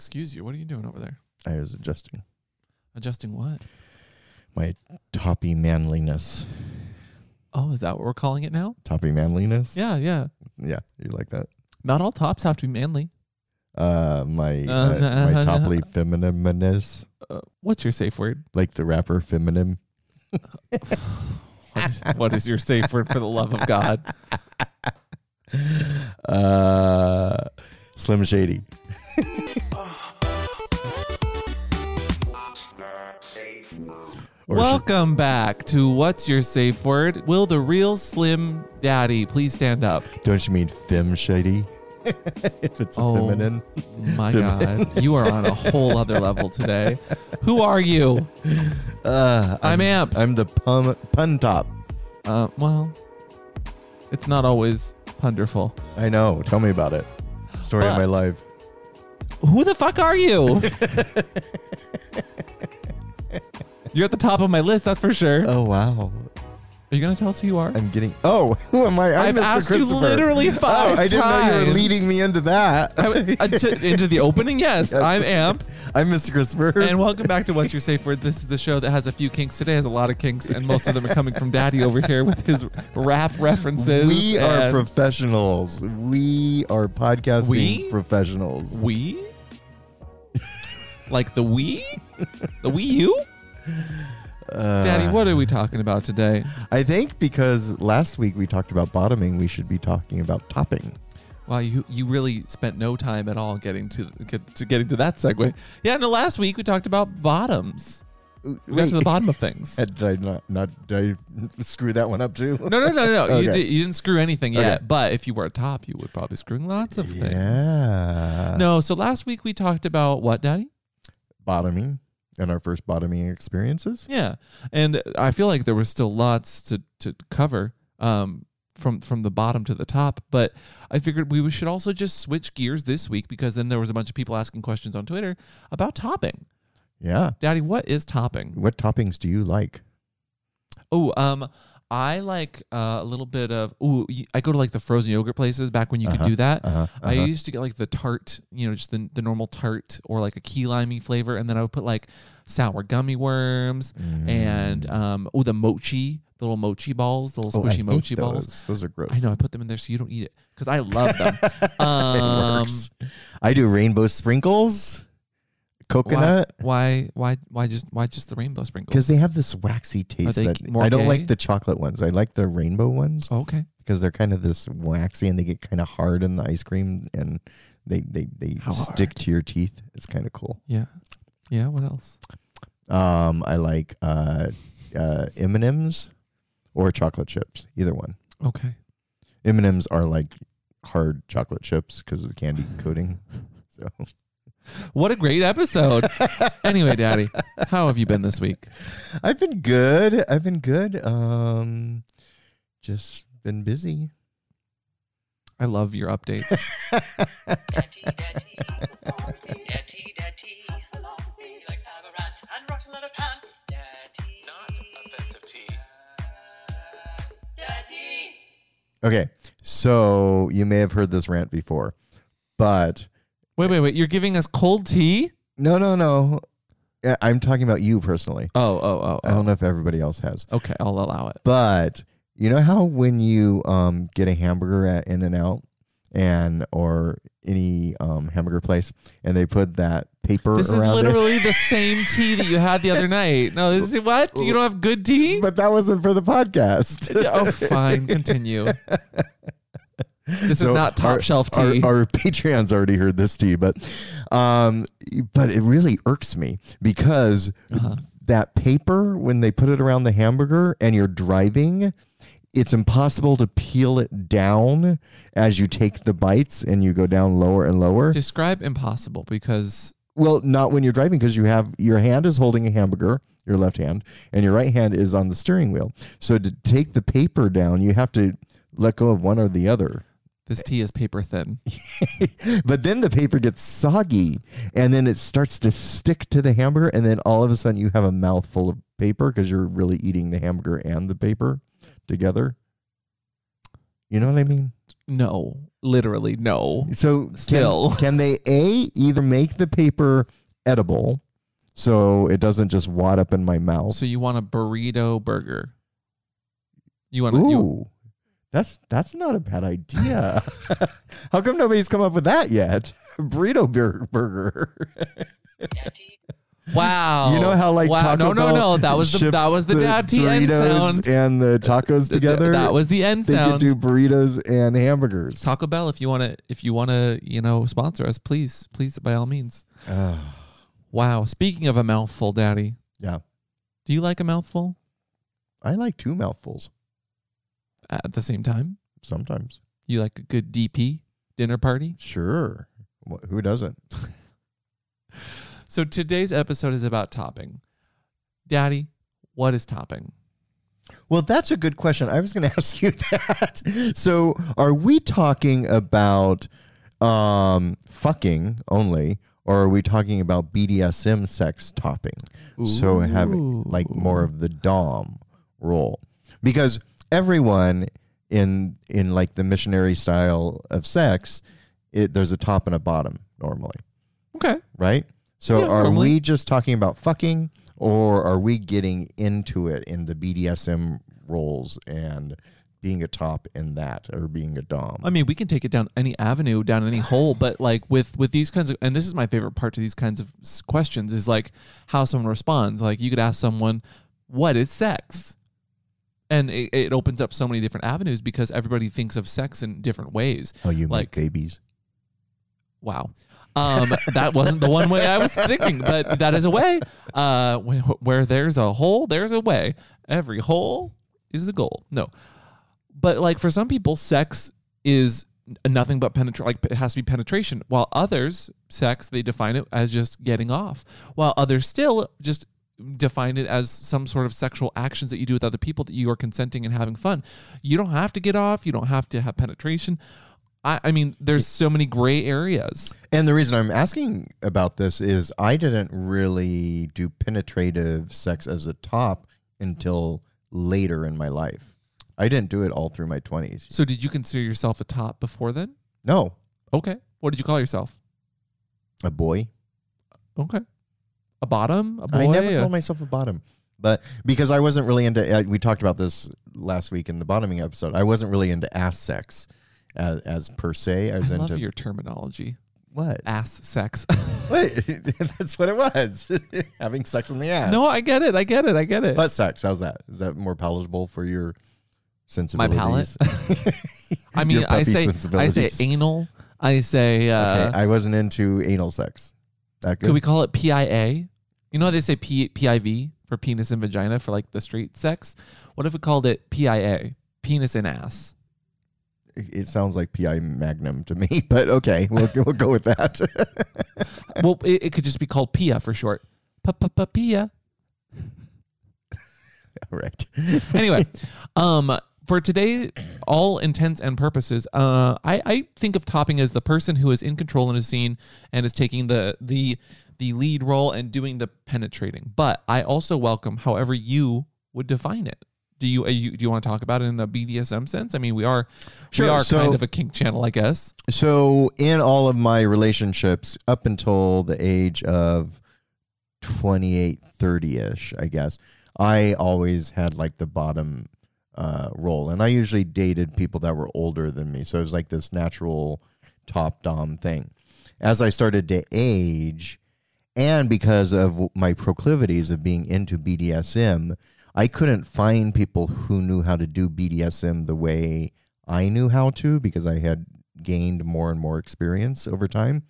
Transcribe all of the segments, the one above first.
Excuse you. What are you doing over there? I was adjusting Adjusting what? my toppy manliness. Oh, is that what we're calling it now? Toppy manliness. Yeah, yeah. Yeah, you like that? Not all tops have to be manly. Uh, my Uh, uh, my uh, feminineness, Uh, what's your safe word? like the rapper Feminin. What is, what is your safe word for the love of God? Uh, Slim Shady. Welcome back to What's Your Safe Word? Will the real Slim Daddy please stand up? don't you mean Fem Shady? if it's a Oh. feminine. My God, you are on a whole other level today. Who are you? Uh, I'm Amp. I'm the pun, pun top. Uh, well, it's not always wonderful. I know. Tell me about it. Story of my life. Who the fuck are you? You're at the top of my list, that's for sure. Oh wow. Are you gonna tell us who you are? I'm getting. Oh, who am I? I'm I've Mr. asked you Christopher. literally five Oh, I didn't know you were times. leading me into that. I- uh, to- into the opening, yes, Yes. I'm Amp, I'm Mr. Christopher. and welcome back to What's Your Safe Word. This is the show that has a few kinks. Today has a lot of kinks, and most of them are coming from Daddy over here with his rap references. we are and professionals. We are podcasting We? professionals. we, like the we, the Wii U. Uh, Daddy, what are we talking about today? I think because last week we talked about bottoming, we should be talking about topping. Wow, you you really spent no time at all getting to get, to getting to that segue. Yeah, no. Last week we talked about bottoms. We got to the bottom of things. Did I not, not did I screw that one up too? No, no, no, no. You, did, you didn't screw anything yet. Okay. But if you were a top, you would probably screw lots of things. Yeah. No. So last week we talked about what, Daddy? Bottoming and our first bottoming experiences. Yeah, and I feel like there was still lots to to cover. Um, from from the bottom to the top, but I figured we should also just switch gears this week because then there was a bunch of people asking questions on Twitter about topping. Yeah. Daddy, what is topping? What toppings do you like? Oh, um, I like uh, a little bit of. Ooh, I go to like the frozen yogurt places back when you could Uh-huh, do that. Uh-huh, I uh-huh. used to get like the tart, you know, just the, the normal tart or like a key limey flavor, and then I would put like sour gummy worms and Mm. um, oh the mochi, the little mochi balls, the little Oh, I squishy mochi those. balls. Those are gross. I know I put them in there so you don't eat it because I love them. it um, works. I do rainbow sprinkles, coconut, Why, why, why just, why just the rainbow sprinkles? because they have this waxy taste. that more I don't gay? like the chocolate ones. I like the rainbow ones Oh, okay. because they're kind of this waxy and they get kind of hard in the ice cream and they they they How stick hard? to your teeth. It's kind of cool. Yeah, yeah. What else? Um, I like uh, uh, M and M's or chocolate chips. Either one. Okay. M and M's are like hard chocolate chips because of the candy coating. So What a great episode. anyway, Daddy, how have you been this week? I've been good. I've been good. Um, just been busy. I love your updates. Daddy, daddy, daddy, daddy. Likes to rant and rocks leather pants. Daddy, Not offensive tea. daddy. Okay, so you may have heard this rant before, but wait, wait, wait. You're giving us cold tea? no, no, no. Yeah, I'm talking about you personally. Oh, oh, oh. I don't know if everybody else has, Okay, I'll allow it. but you know how when you um get a hamburger at In and Out and or any um hamburger place and they put that paper This is around it? literally the same tea that you had the other night. No, this is what? You don't have good tea? But that wasn't for the podcast. oh, fine. Continue. This So is not top our- shelf Our, tea. our Patreons already heard this tea, but um, but it really irks me because Uh-huh. that paper when they put it around the hamburger and you're driving, it's impossible to peel it down as you take the bites and you go down lower and lower. Describe impossible because Well, not when you're driving because you have your hand is holding a hamburger, your left hand, and your right hand is on the steering wheel. So to take the paper down, you have to let go of one or the other. This tea is paper thin. but then the paper gets soggy and then it starts to stick to the hamburger and then all of a sudden you have a mouthful of paper because you're really eating the hamburger and the paper together. You know what I mean? No. literally no. So can- Still. can, they a either make the paper edible, so it doesn't just wad up in my mouth? So you want a burrito burger? You want to? You, that's that's not a bad idea. How come nobody's come up with that yet? Burrito bur- burger. Wow. you know how like wow. Taco no no Bell no that was the that was the, dad T end Doritos sound. and the tacos Th- together. That was the end they sound. could do burritos and hamburgers. Taco Bell, if you want to, if you want to, you know, sponsor us, please, please, by all means. Wow. Speaking of a mouthful, Daddy, yeah, do you like a mouthful I like two mouthfuls at the same time? sometimes. You like a good DP dinner party? Sure, Wh- who doesn't? So today's episode is about topping. Daddy, what is topping? Well, that's a good question. I was going to ask you that. So, are we talking about um, fucking only, or are we talking about BDSM sex topping? So having like more of the dom role, because everyone in in like the missionary style of sex, it, there's a top and a bottom normally, Okay. right? So, Yeah, are normally. we just talking about fucking, or are we getting into it in the BDSM roles and being a top in that, or being a dom? I mean, we can take it down any avenue, down any hole, but like with with these kinds of, and this is my favorite part to these kinds of questions is like how someone responds. Like you could ask someone, "What is sex?" And it, it opens up so many different avenues because everybody thinks of sex in different ways. oh, you like- make babies. Wow. Um, that wasn't the one way I was thinking, but that is a way. Uh, wh- where there's a hole, there's a way. Every hole is a goal. No, but like for some people, sex is nothing but penetration. Like it has to be penetration. While others, sex they define it as just getting off. While others still just define it as some sort of sexual actions that you do with other people that you are consenting and having fun. You don't have to get off. You don't have to have penetration. I, I mean, there's so many gray areas. And the reason I'm asking about this is I didn't really do penetrative sex as a top until later in my life. I didn't do it all through my 20s. So did you consider yourself a top before then? No, Okay. What did you call yourself? a boy. Okay. A bottom? A boy? I never called myself a bottom. But because I wasn't really into, uh, we talked about this last week in the bottoming episode. I wasn't really into ass sex as, as per se. I I was love into your terminology. what? Ass sex. Wait, That's what it was. Having sex in the ass. no, I get it. I get it. I get it. butt sex. How's that? Is that more palatable for your sensibilities? My palate. I mean, I say I say anal. I say uh okay, I wasn't into anal sex. That good? could we call it PIA? You know how they say P- PIV for penis and vagina for like the straight sex? What if we called it PIA? Penis and ass. it sounds like PI Magnum to me, but okay, we'll, we'll go with that. well, it, it could just be called PIA for short. P-p-p-PIA. All right. anyway, um, for today, all intents and purposes, uh, I, I think of topping as the person who is in control in a scene and is taking the the the lead role and doing the penetrating. But I also welcome however you would define it. Do you, are you do you want to talk about it in a BDSM sense? I mean, we are Sure, we are so- kind of a kink channel, I guess. So, in all of my relationships up until the age of 28, 30 ish, I guess, I always had like the bottom uh, role. And I usually dated people that were older than me. So, it was like this natural top dom thing. As I started to age, and because of my proclivities of being into BDSM, I couldn't find people who knew how to do BDSM the way I knew how to because I had gained more and more experience over time.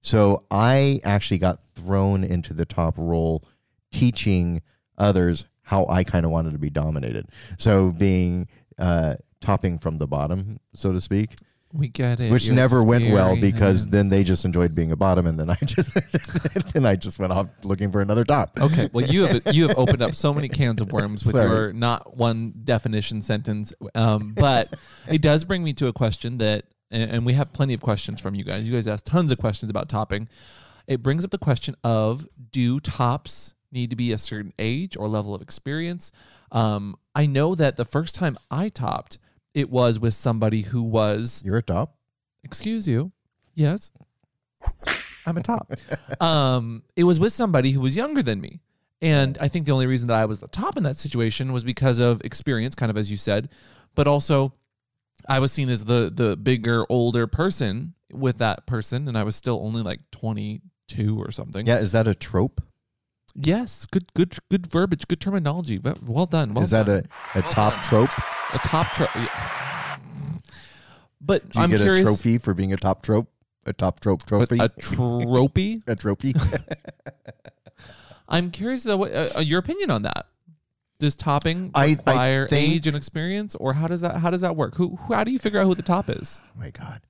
So I actually got thrown into the top role teaching others how I kind of wanted to be dominated. So being uh, topping from the bottom, so to speak, We get it. which your never went well because then they just enjoyed being a bottom, and then I just then I just went off looking for another top. Okay, well you have you have opened up so many cans of worms with Sorry. your not one definition sentence, um, but it does bring me to a question that, and and we have plenty of questions from you guys. You guys asked tons of questions about topping. It brings up the question of do tops need to be a certain age or level of experience? Um, I know that the first time I topped, it was with somebody who was You're a top. excuse you. Yes. I'm a top. um, it was with somebody who was younger than me. And I think the only reason that I was the top in that situation was because of experience, kind of as you said, but also I was seen as the the bigger, older person with that person, and I was still only like 22 or something. Yeah, is that a trope? Yes. Good. Good. Good verbiage. Good terminology. Ve- Well done. Well is that done. a, a top trope? a top tro- But Do you I'm get curious. a trophy for being a top trope? A top trope trophy? A trophy. a trophy? I'm curious though, what, uh, your opinion on that. Does topping I- I require think- age and experience, or how does that how does that work? Who, who how do you figure out who the top is? oh my god.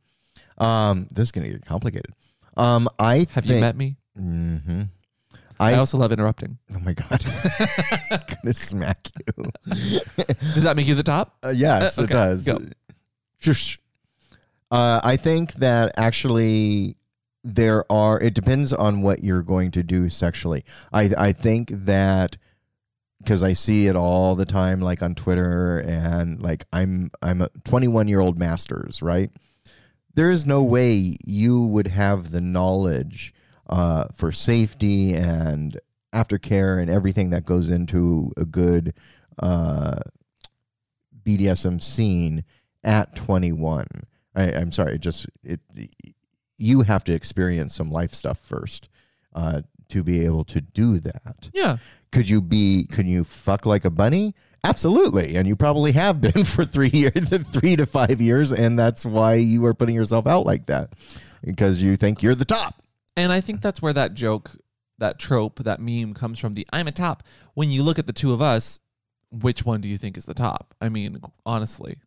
Um, this is gonna get complicated. Um, I Have think, you met me? hmm I, I, also love interrupting. oh my god, I'm gonna smack you. Does that make you the top? Uh, yes, Uh, it okay, does. go. Shush. Uh, I think that actually there are. It depends on what you're going to do sexually. I I think that because I see it all the time, like on Twitter, and like I'm I'm a 21 year old masters, right? There is no way you would have the knowledge uh, for safety and aftercare and everything that goes into a good uh, BDSM scene at 21. I, I'm sorry, it just it you have to experience some life stuff first uh, to be able to do that. Yeah. Could you be? Could you fuck like a bunny? Absolutely, and you probably have been for three years, three to five years, and that's why you are putting yourself out like that because you think you're the top. And I think that's where that joke, that trope, that meme comes from. The I'm a top. When you look at the two of us, which one do you think is the top? I mean, honestly,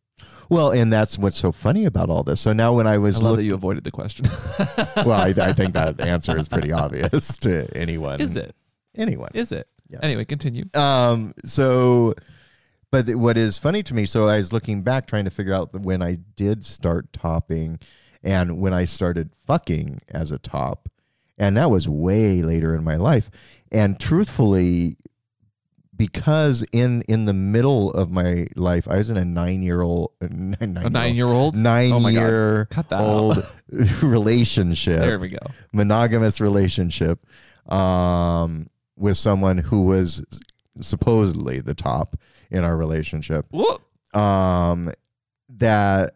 Well, and that's what's so funny about all this. So now, when I I was love look- that you avoided the question. well, I, I think that answer is pretty obvious to anyone. is it? Anyone? Is it? Yes. Anyway, continue. Um. So, but what is funny to me? So I was looking back, trying to figure out when I did start topping, and when I started fucking as a top, and that was way later in my life. And truthfully, because in in the middle of my life, I was in a nine year old, nine, A nine-year-old. nine oh year old relationship There we go. monogamous relationship um, with someone who was supposedly the top in our relationship Whoop. um, that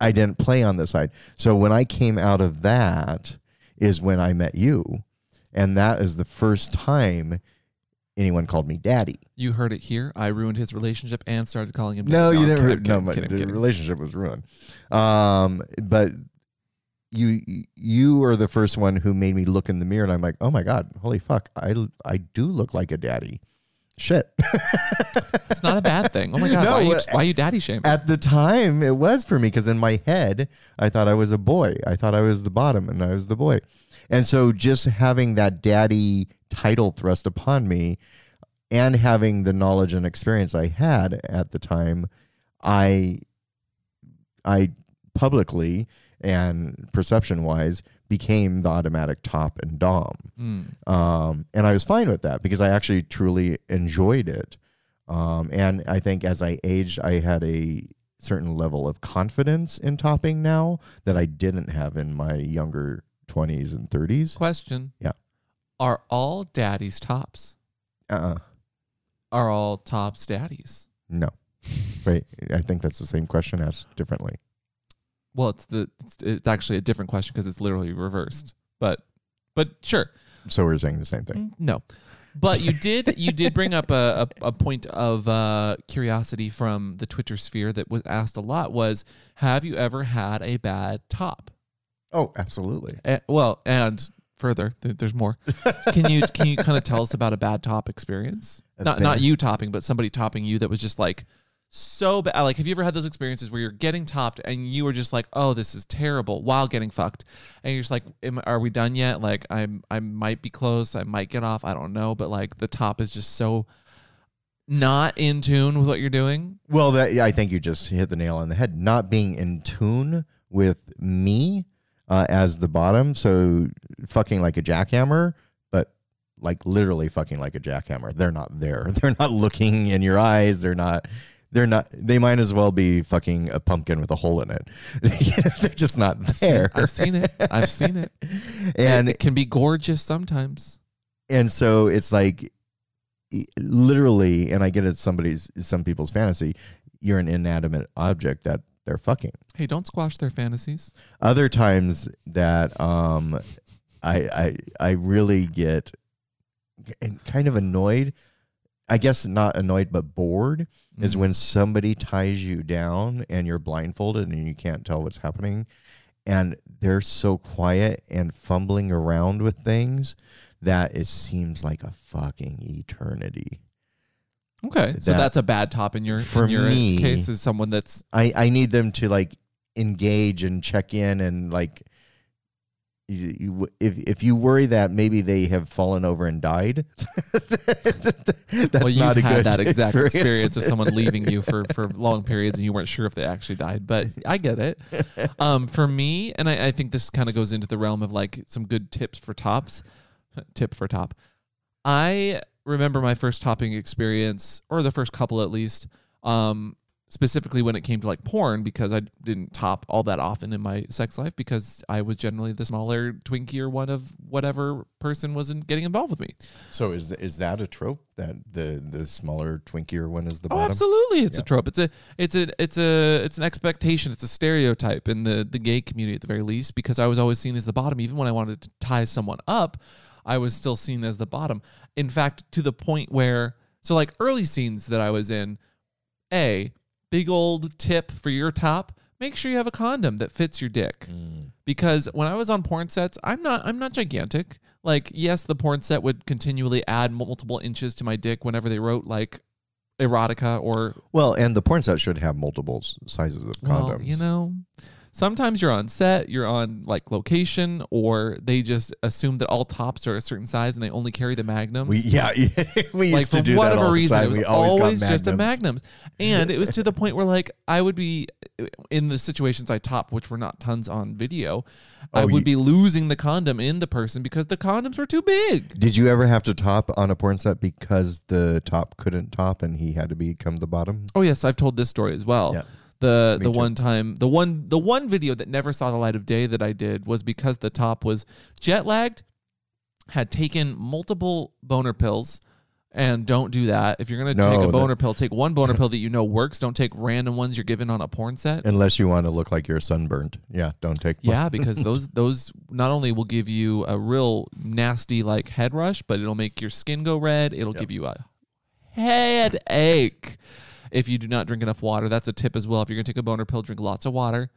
I didn't play on the side. So when I came out of that is when I met you. And that is the first time anyone called me daddy. You heard it here. I ruined his relationship and started calling him. Daddy. No, daddy. you didn't. kidding, no, I'm kidding, the kidding. relationship was ruined. Um, but you you are the first one who made me look in the mirror, and I'm like, oh my god, holy fuck, I I do look like a daddy. Shit. It's not a bad thing. Oh my god, No, why, are you, why are you daddy shaming? At the time, it was for me because in my head, I thought I was a boy. I thought I was the bottom, and I was the boy. And so, just having that daddy title thrust upon me, and having the knowledge and experience I had at the time, I, I publicly and perception wise became the automatic top and dom. Mm. Um, and I was fine with that because I actually truly enjoyed it. Um, and I think as I aged, I had a certain level of confidence in topping now that I didn't have in my younger 20s and 30s. Question. Yeah. Are all daddies tops? Uh-uh. Are all tops daddies? No. Wait, I think that's the same question asked differently. Well, it's the it's, it's actually a different question because it's literally reversed. But but sure. So we're saying the same thing. Mm, No. But you did you did bring up a, a, a point of uh, curiosity from the Twitter sphere that was asked a lot was have you ever had a bad top? Oh, absolutely. Eh, well, and further, th- there's more. Can you can you kind of tell us about a bad top experience? A Not not you topping, but somebody topping you that was just like so bad. Like, have you ever had those experiences where you're getting topped and you are just like, "Oh, this is terrible," while getting fucked, and you're just like, "Are we done yet?" Like, I'm I might be close, I might get off, I don't know, but like the top is just so not in tune with what you're doing. Well, that yeah, I think you just hit the nail on the head. Not being in tune with me uh, as the bottom, so fucking like a jackhammer, but like literally fucking like a jackhammer. They're not there. They're not looking in your eyes. They're not. They're not. They might as well be fucking a pumpkin with a hole in it. they're just not there. I've seen it. I've seen it. and And it can be gorgeous sometimes. and so it's like literally and i get it's somebody's some people's fantasy you're an inanimate object that they're fucking Hey, don't squash their fantasies. other times that um i i i really get kind of annoyed i guess not annoyed but bored is Mm. when somebody ties you down and you're blindfolded and you can't tell what's happening and they're so quiet and fumbling around with things that it seems like a fucking eternity Okay, so that's a bad top in your For in your me- case is someone that's i i need them to like engage and check in and like you, you, if if you worry that maybe they have fallen over and died, that's well, not a had good that exact experience. experience. of someone leaving you for for long periods and you weren't sure if they actually died. But I get it. Um, for me, and I, I think this kind of goes into the realm of like some good tips for tops. Tip for top. I remember my first topping experience, or the first couple at least. Um, specifically when it came to like porn, because I didn't top all that often in my sex life because I was generally the smaller, twinkier one of whatever person wasn't getting involved with me. So is is that a trope that the the smaller twinkier one is the Oh, bottom? absolutely, it's Yeah. a trope. It's a it's a it's a it's an expectation. It's a stereotype in the the gay community at the very least. Because I was always seen as the bottom, even when I wanted to tie someone up, I was still seen as the bottom. In fact, to the point where so like early scenes that I was in, a big old tip for your top: make sure you have a condom that fits your dick Mm. because when I was on porn sets, I'm not I'm not gigantic. Like yes, the porn set would continually add multiple inches to my dick whenever they wrote like erotica or Well, and the porn set should have multiple sizes of condoms. well, you know, sometimes you're on set, you're on like location, or they just assume that all tops are a certain size and they only carry the magnums. we yeah, we used like to for do that whatever reason, time. it was we always, always, got just a magnums. and it was to the point where like I would be in the situations I top, which were not tons on video, oh, I Oh, would you- be losing the condom in the person because the condoms were too big. Did you ever have to top on a porn set because the top couldn't top and he had to become the bottom? Oh yes, I've told this story as well. Yeah. The Me the too. one time the one the one video that never saw the light of day that I did was because the top was jet lagged, had taken multiple boner pills. And don't do that. If you're gonna No, take a that- boner pill, take one boner pill that you know works. Don't take random ones you're given on a porn set. Unless you want to look like you're sunburned. Yeah, don't take Yeah, because those those not only will give you a real nasty like head rush, but it'll make your skin go red. It'll give you a headache if you do not drink enough water. That's a tip as well. If you're gonna take a boner pill, drink lots of water.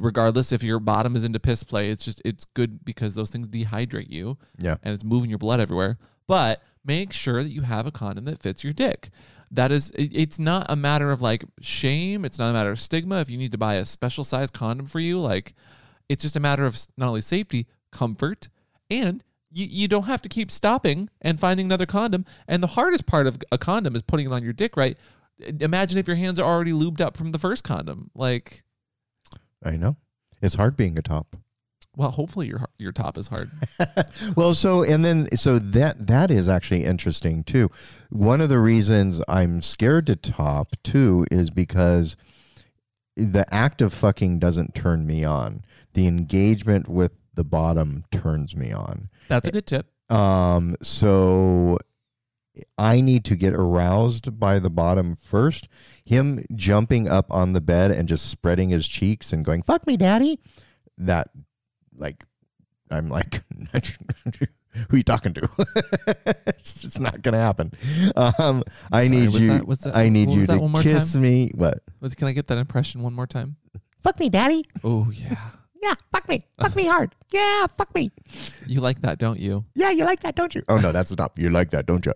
Regardless if your bottom is into piss play, it's just it's good because those things dehydrate you Yeah. and it's moving your blood everywhere. But make sure that you have a condom that fits your dick. That is, it- it's not a matter of like shame. It's not a matter of stigma. If you need to buy a special size condom for you, like it's just a matter of not only safety, comfort, and you, you don't have to keep stopping and finding another condom. And the hardest part of a condom is putting it on your dick, right? Imagine if your hands are already lubed up from the first condom. Like, I know. It's hard being a top. well, hopefully your your top is hard. well, so and then so that that is actually interesting too. One of the reasons I'm scared to top too is because the act of fucking doesn't turn me on. The engagement with the bottom turns me on. That's a good tip. Um, so I need to get aroused by the bottom first. Him jumping up on the bed and just spreading his cheeks and going, fuck me, daddy. That, like, I'm like, who you talking to? it's just not going to happen. Um, I Sorry, need was you, that- that- I need you to kiss time? me. What? Let's- Can I get that impression one more time? Fuck me, daddy. Oh yeah, Yeah, fuck me. Fuck me hard. Yeah, fuck me. you like that, don't you? Yeah, you like that, don't you? Oh no, that's not. You like that, don't you?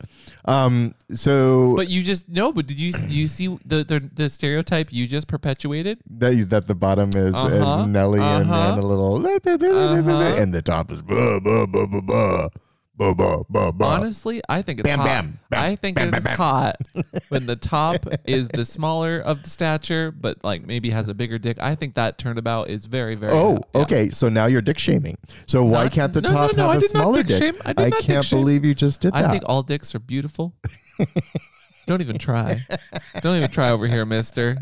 Um, so But you just no. But did you you see the the, the stereotype you just perpetuated? that, that the bottom is, Uh-huh, is Nelly and, uh-huh. and a little, Uh-huh. and the top is blah blah blah blah buh, buh, buh, buh, buh. Honestly, I think it's Bam, hot. bam, bam, I think bam, it bam, is bam. hot when the top is the smaller of the stature, but like maybe has a bigger dick. I think that turnabout is very very. Oh, hot. Yeah. okay. So now you're dick shaming. So why Not- can't the no, no, top no, I have a did not smaller dick dick? shame. I did not dick can't shame. believe you just did that. I think all dicks are beautiful. Don't even try. Don't even try over here, mister.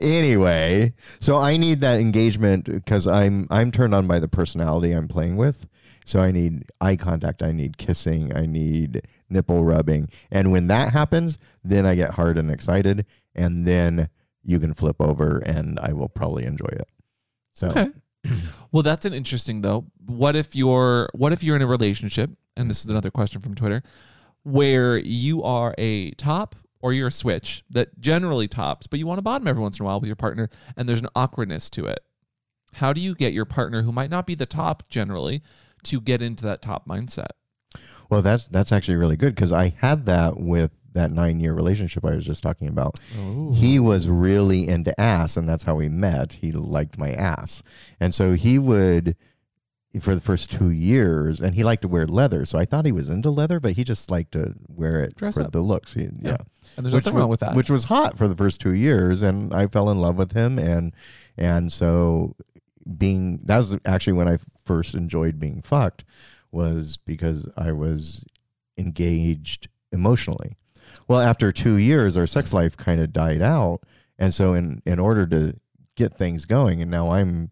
anyway, so I need that engagement because I'm I'm turned on by the personality I'm playing with. So I need eye contact, I need kissing, I need nipple rubbing. And when that happens, then I get hard and excited and then you can flip over and I will probably enjoy it. So Okay. Well, that's an interesting though. What if you're what if you're in a relationship, and this is another question from Twitter, where you are a top or you're a switch that generally tops, but you want to bottom every once in a while with your partner, and there's an awkwardness to it. How do you get your partner who might not be the top generally to get into that top mindset? Well, that's that's actually really good because I had that with that nine year relationship I was just talking about. He was really into ass, and that's how we met. He liked my ass, and so he would for the first two years, and he liked to wear leather. So I thought he was into leather, but he just liked to wear it Dress for up. the looks. He- yeah. And there's Which nothing wa- wrong with that. Which was hot for the first two years, and I fell in love with him, and and so being that was actually when I first enjoyed being fucked was because I was engaged emotionally. Well, after two years, our sex life kind of died out, and so in in order to get things going, and now I'm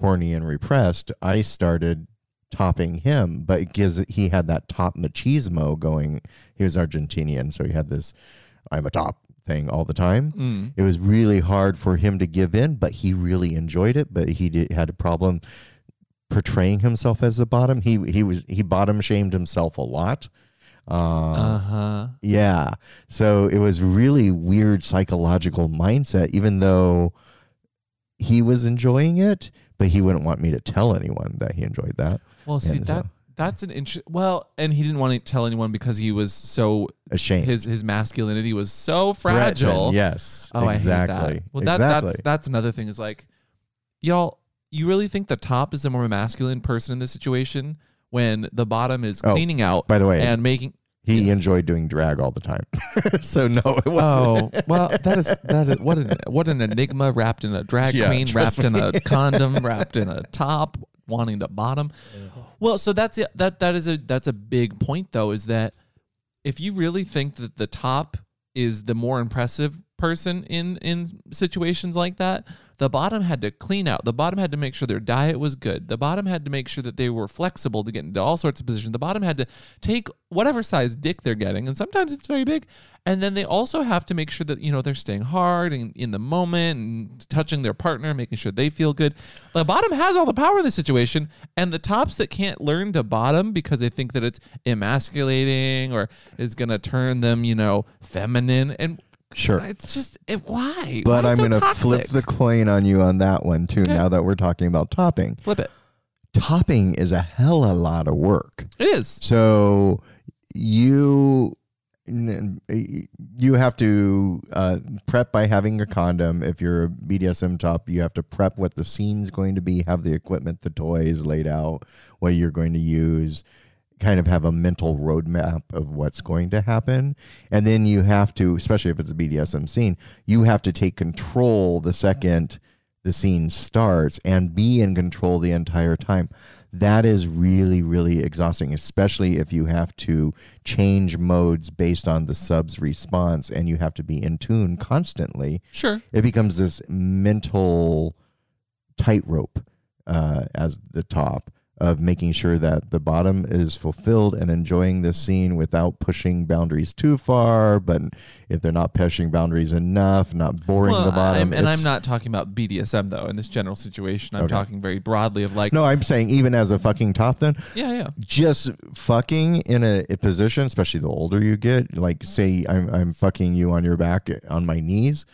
horny and repressed, I started topping him, but because he had that top machismo going, he was Argentinian, so he had this "I'm a top" thing all the time. Mm. It was really hard for him to give in, but he really enjoyed it. But he did, had a problem portraying himself as the bottom. He he was he bottom shamed himself a lot. Uh, Uh huh. yeah. So it was really weird psychological mindset, even though he was enjoying it, but he wouldn't want me to tell anyone that he enjoyed that. Well, see And that so- that's an interest. Well, and he didn't want to tell anyone because he was so Ashamed. his his masculinity was so Threatened, fragile. Yes. Oh, exactly. I hate that. Well, that, exactly. that's that's another thing. Is like, y'all, you really think the top is the more masculine person in this situation when the bottom is Oh, cleaning out By the way, and making. he yes. enjoyed doing drag all the time. so no, it wasn't. Oh well, that is that is what an what an enigma wrapped in a drag Yeah, queen, wrapped in a condom, wrapped in a top, wanting to bottom. Well, so that's it. That that is a that's a big point though. Is that if you really think that the top is the more impressive person in in situations like that, the bottom had to clean out. The bottom had to make sure their diet was good. The bottom had to make sure that they were flexible to get into all sorts of positions. The bottom had to take whatever size dick they're getting, and sometimes it's very big. And then they also have to make sure that you know they're staying hard and in the moment and touching their partner, making sure they feel good. The bottom has all the power in the situation, and the tops that can't learn to bottom because they think that it's emasculating or is going to turn them, you know, feminine and. Sure. It's just it, why? But Why I'm so going to flip the coin on you on that one too. Okay. Now that we're talking about topping, flip it. topping is a hell of a lot of work. It is. So you you have to uh, prep by having a condom. If you're a BDSM top, you have to prep what the scene's going to be, have the equipment, the toys laid out, what you're going to use, kind of have a mental roadmap of what's going to happen. And then you have to, especially if it's a BDSM scene, you have to take control the second the scene starts and be in control the entire time. That is really, really exhausting, especially if you have to change modes based on the sub's response and you have to be in tune constantly. Sure. It becomes this mental tightrope uh, as the top of making sure that the bottom is fulfilled and enjoying this scene without pushing boundaries too far. But if they're not pushing boundaries enough, not boring Well, the bottom. I'm, and I'm not talking about BDSM though. In this general situation, I'm Okay. talking very broadly of like, No, I'm saying even as a fucking top, then yeah, yeah. just fucking in a, a position, especially the older you get. Like, say I'm I'm fucking you on your back eh, on my knees,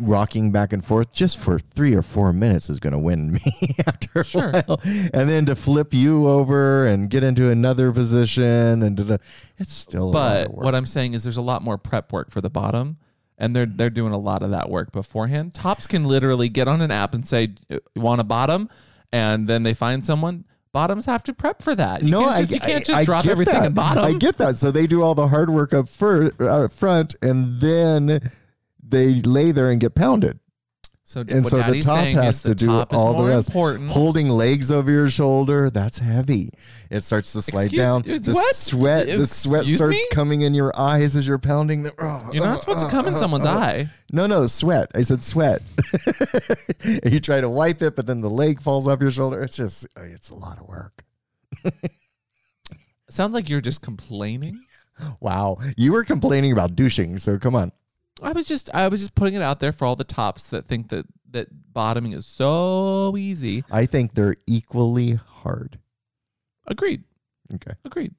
rocking back and forth just for three or four minutes is going to win me after a Sure. while. And then to flip you over and get into another position and da-da, it's still a lot But what I'm saying is, there's a lot more prep work for the bottom, and they're they're doing a lot of that work beforehand. Tops can literally get on an app and say, "You want a bottom," and then they find someone. Bottoms have to prep for that. You no, can't I, you can't just I drop everything that. in bottom. I get that. So they do all the hard work up fir- uh, front, and then they lay there and get pounded. So and so the top has to do all the rest. important. Holding legs over your shoulder, that's heavy. It starts to slide Excuse- down. uh, The what? sweat, the sweat Excuse starts me? coming in your eyes as you're pounding the. Oh, You're not uh, supposed to uh, come in uh, someone's uh. eye. No, no, sweat. I said sweat. you try to wipe it, but then the leg falls off your shoulder. It's just, it's a lot of work. Sounds like you're just complaining. Wow, you were complaining about douching, so come on. I was just I was just putting it out there for all the tops that think that that bottoming is so easy. I think they're equally hard. Agreed. Okay. Agreed.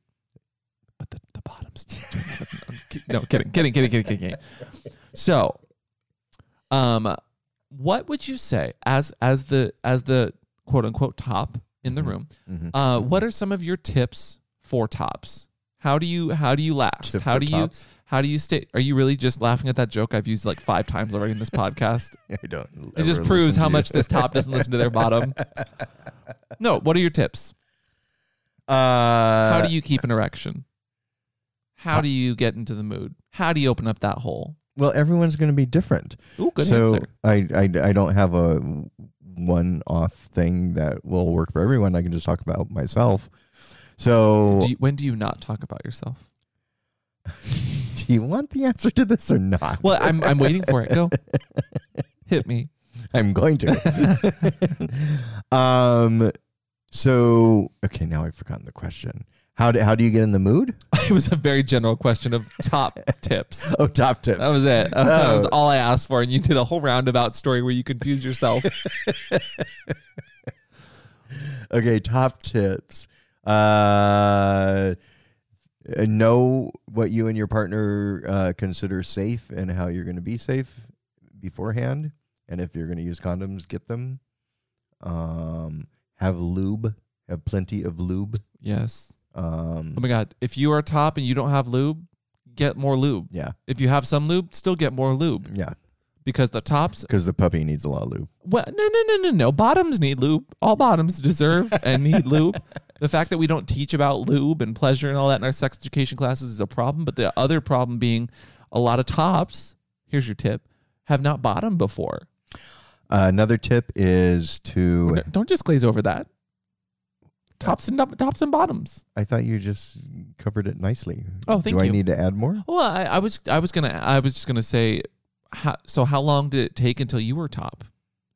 But the, the bottoms. no, kidding, kidding, kidding, kidding, kidding, kidding. So, um, what would you say as as the as the quote unquote top in the room? Mhm. Uh, what are some of your tips for tops? How do you how do you last? Tip how do tops? How do you stay? Are you really just laughing at that joke I've used like five times already in this podcast? I don't. It just proves how much this top doesn't listen to their bottom. No, what are your tips? Uh, How do you keep an erection? How do you get into the mood? How do you open up that hole? Well, everyone's going to be different. Ooh, good so answer. I, I I don't have a one-off thing that will work for everyone. I can just talk about myself. So, Do you, when do you not talk about yourself? do you want the answer to this or not? Well, I'm I'm waiting for it. Go. Hit me. I'm going to. um. So okay, now I've forgotten the question. How do how do you get in the mood? It was a very general question of top tips. Oh, top tips. That was it. That was Oh. all I asked for, and you did a whole roundabout story where you confused yourself. okay, top tips. Uh, know what you and your partner uh, consider safe and how you're going to be safe beforehand. And if you're going to use condoms, get them. Um, have lube. Have plenty of lube. yes. Um, Oh my god. If you are top and you don't have lube, get more lube. yeah, If you have some lube, still get more lube yeah. because the tops. Because the puppy needs a lot of lube. Well, no, no, no, no, no. Bottoms need lube. All bottoms deserve and need lube. The fact that we don't teach about lube and pleasure and all that in our sex education classes is a problem. But the other problem being a lot of tops. Here's your tip: have not bottomed before. Uh, another tip is to. Don't just glaze over that. Tops and tops and bottoms. I thought you just covered it nicely. Oh, thank Do I need to add more? Well, I, I was I was gonna I was just gonna say, how, so how long did it take until you were top?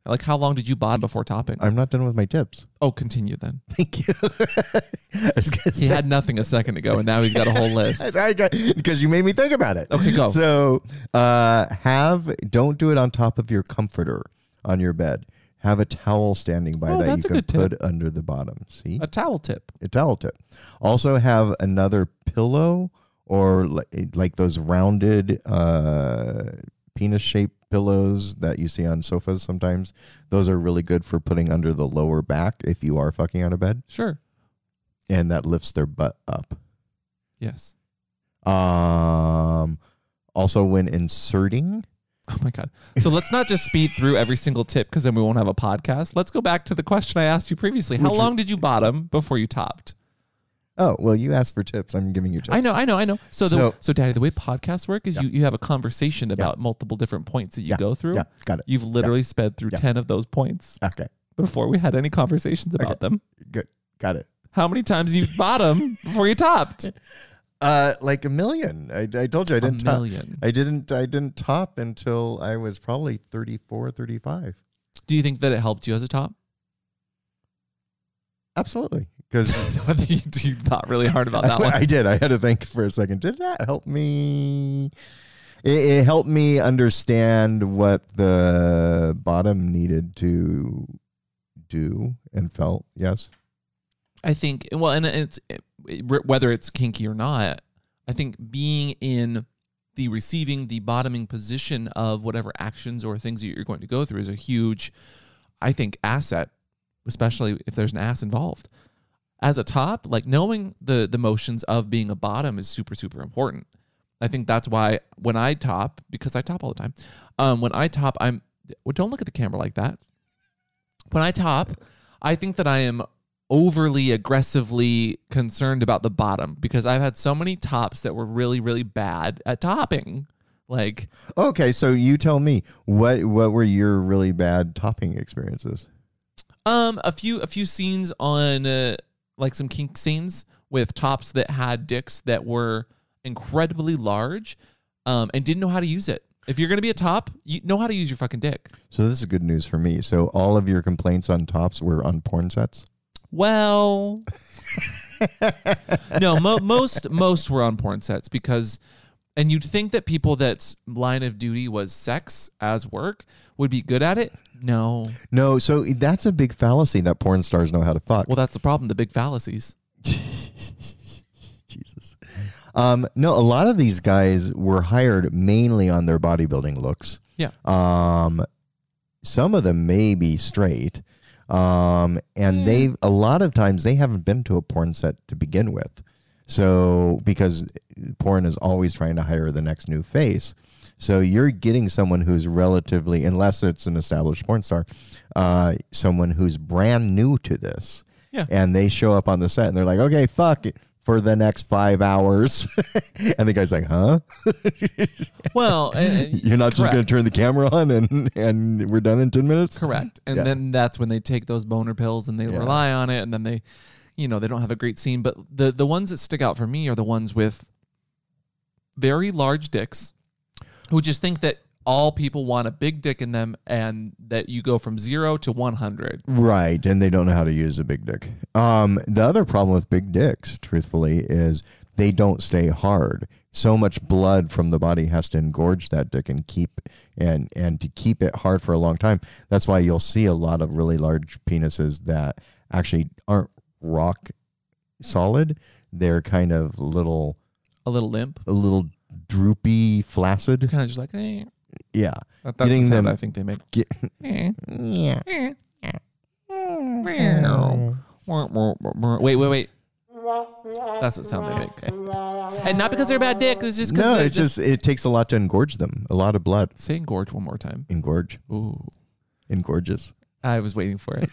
Like how long did you bottom before topping? I'm not done with my tips. oh, continue then. Thank you. I was gonna He had nothing a second ago, and now he's got a whole list. I got because you made me think about it. Okay, go. So, uh, have don't do it on top of your comforter on your bed. Have a towel standing by Oh, that you can good tip. put under the bottom. See, A towel tip. a towel tip. Also, have another pillow or like, like those rounded uh, penis-shaped pillows that you see on sofas sometimes. Those are really good for putting under the lower back if you are fucking on a bed, Sure. and that lifts their butt up. Yes. Um, also, when inserting, Oh my god. So let's not just speed through every single tip because then we won't have a podcast. Let's go back to the question I asked you previously. How Which- long did you bottom before you topped? Oh well, you asked for tips. I'm giving you tips. I know, I know, I know. So, the, So- so, Daddy, the way podcasts work is Yeah. you, you have a conversation about multiple different points that you Yeah. go through. Yeah, got it. You've literally sped through Yeah. 10 of those points Okay, before we had any conversations about Okay. them. good, got it. How many times you bottom before you topped? Uh, like a million. I, I told you I didn't top. million. I didn't. I didn't top until I was probably 34, 35. Do you think that it helped you as a top? Absolutely, because you, you thought really hard about that one. I did. I had to think for a second. Did that help me? It, it helped me understand what the bottom needed to do and felt. Yes. I think well, and it's it, whether it's kinky or not. I think being in the receiving, the bottoming position of whatever actions or things that you're going to go through is a huge, I think, asset, especially if there's an ass involved. As a top, like knowing the the motions of being a bottom is super super important. I think that's why when I top, because I top all the time, um, when I top, I'm well, don't look at the camera like that. When I top, I think that I am overly aggressively concerned about the bottom because I've had so many tops that were really, really bad at topping. Like, Okay, so you tell me what what were your really bad topping experiences? um, a few a few scenes on uh, like some kink scenes with tops that had dicks that were incredibly large, um, and didn't know how to use it. If you're gonna be a top, you know how to use your fucking dick. So this is good news for me. So all of your complaints on tops were on porn sets. Well, no, mo- most most were on porn sets because, and you'd think that people that's line of duty was sex as work would be good at it. No, No, so that's a big fallacy that porn stars know how to fuck. well that's the problem. The big fallacies. Jesus. Um, no, a lot of these guys were hired mainly on their bodybuilding looks. Yeah. Um, some of them may be straight. Um, and Yeah. they a lot of times they haven't been to a porn set to begin with. So because porn is always trying to hire the next new face. So you're getting someone who's relatively, unless it's an established porn star, uh, someone who's brand new to this Yeah. and they show up on the set and they're like, okay, fuck it for the next five hours. and the guy's like, huh? Well, uh, uh, You're not just going to turn the camera on and, and we're done in 10 minutes? Correct. And Yeah. then that's when they take those boner pills and they Yeah. rely on it and then they you know, they don't have a great scene, but the the ones that stick out for me are the ones with very large dicks who just think that all people want a big dick in them and that you go from 0 to 100. Right, and they don't know how to use a big dick. Um, the other problem with big dicks, truthfully, is they don't stay hard. So much blood from the body has to engorge that dick and keep and and to keep it hard for a long time. That's why you'll see a lot of really large penises that actually aren't rock solid. They're kind of little A little limp. a little droopy, flaccid. You're kind of just like, eh. Yeah. That, that's Getting the sound them- I think they make. Get, Eh, yeah. eh, meow. Wait, wait, wait. That's what sound they make. And not because they're a bad dick. It's just because No, it's just it takes a lot to engorge them. A lot of blood. Say engorge one more time. Engorge. Ooh. Engorges. I was waiting for it.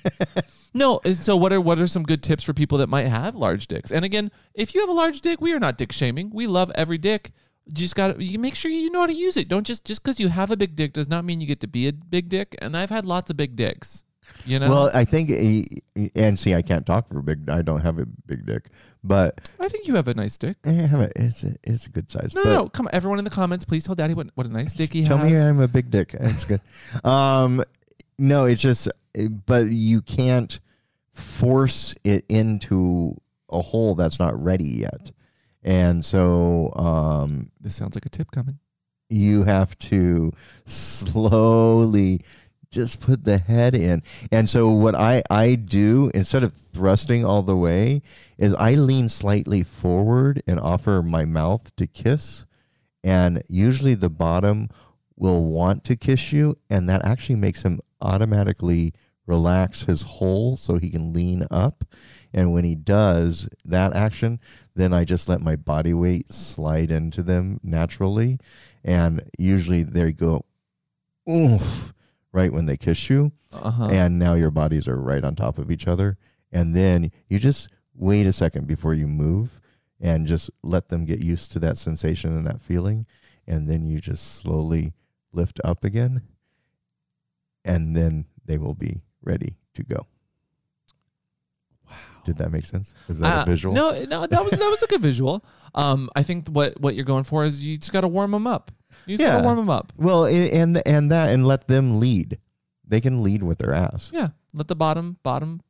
no, uh, so what are what are some good tips for people that might have large dicks? And again, if you have a large dick, we are not dick shaming. We love every dick. You just got to you make sure you know how to use it. Don't just just because you have a big dick does not mean you get to be a big dick. And I've had lots of big dicks. You know, Well, I think, eh, eh, and see, I can't talk for big. I don't have a big dick, but I think you have a nice dick. I have a. It's a, it's a good size. No, no, no, come on, everyone in the comments, please tell Daddy what, what a nice dick he Tell has. Tell me I'm a big dick. It's good. um, no, it's just, eh, but you can't force it into a hole that's not ready yet, and so um, this sounds like a tip coming. you have to slowly just put the head in. And so what I I do instead of thrusting all the way is I lean slightly forward and offer my mouth to kiss and usually the bottom will want to kiss you and that actually makes him automatically relax his hole so he can lean up and when he does that action then I just let my body weight slide into them naturally. And usually they go oof right when they kiss you. Uh-huh. and now your bodies are right on top of each other. And then you just wait a second before you move and just let them get used to that sensation and that feeling. And then you just slowly lift up again. And then they will be ready to go. Did that make sense is that Uh, a visual No, no, that was that was a good visual. Um, I think what what you're going for is you just got to warm them up. You just got Yeah. to warm them up. well and and that and let them lead they can lead with their ass Yeah, let the bottom bottom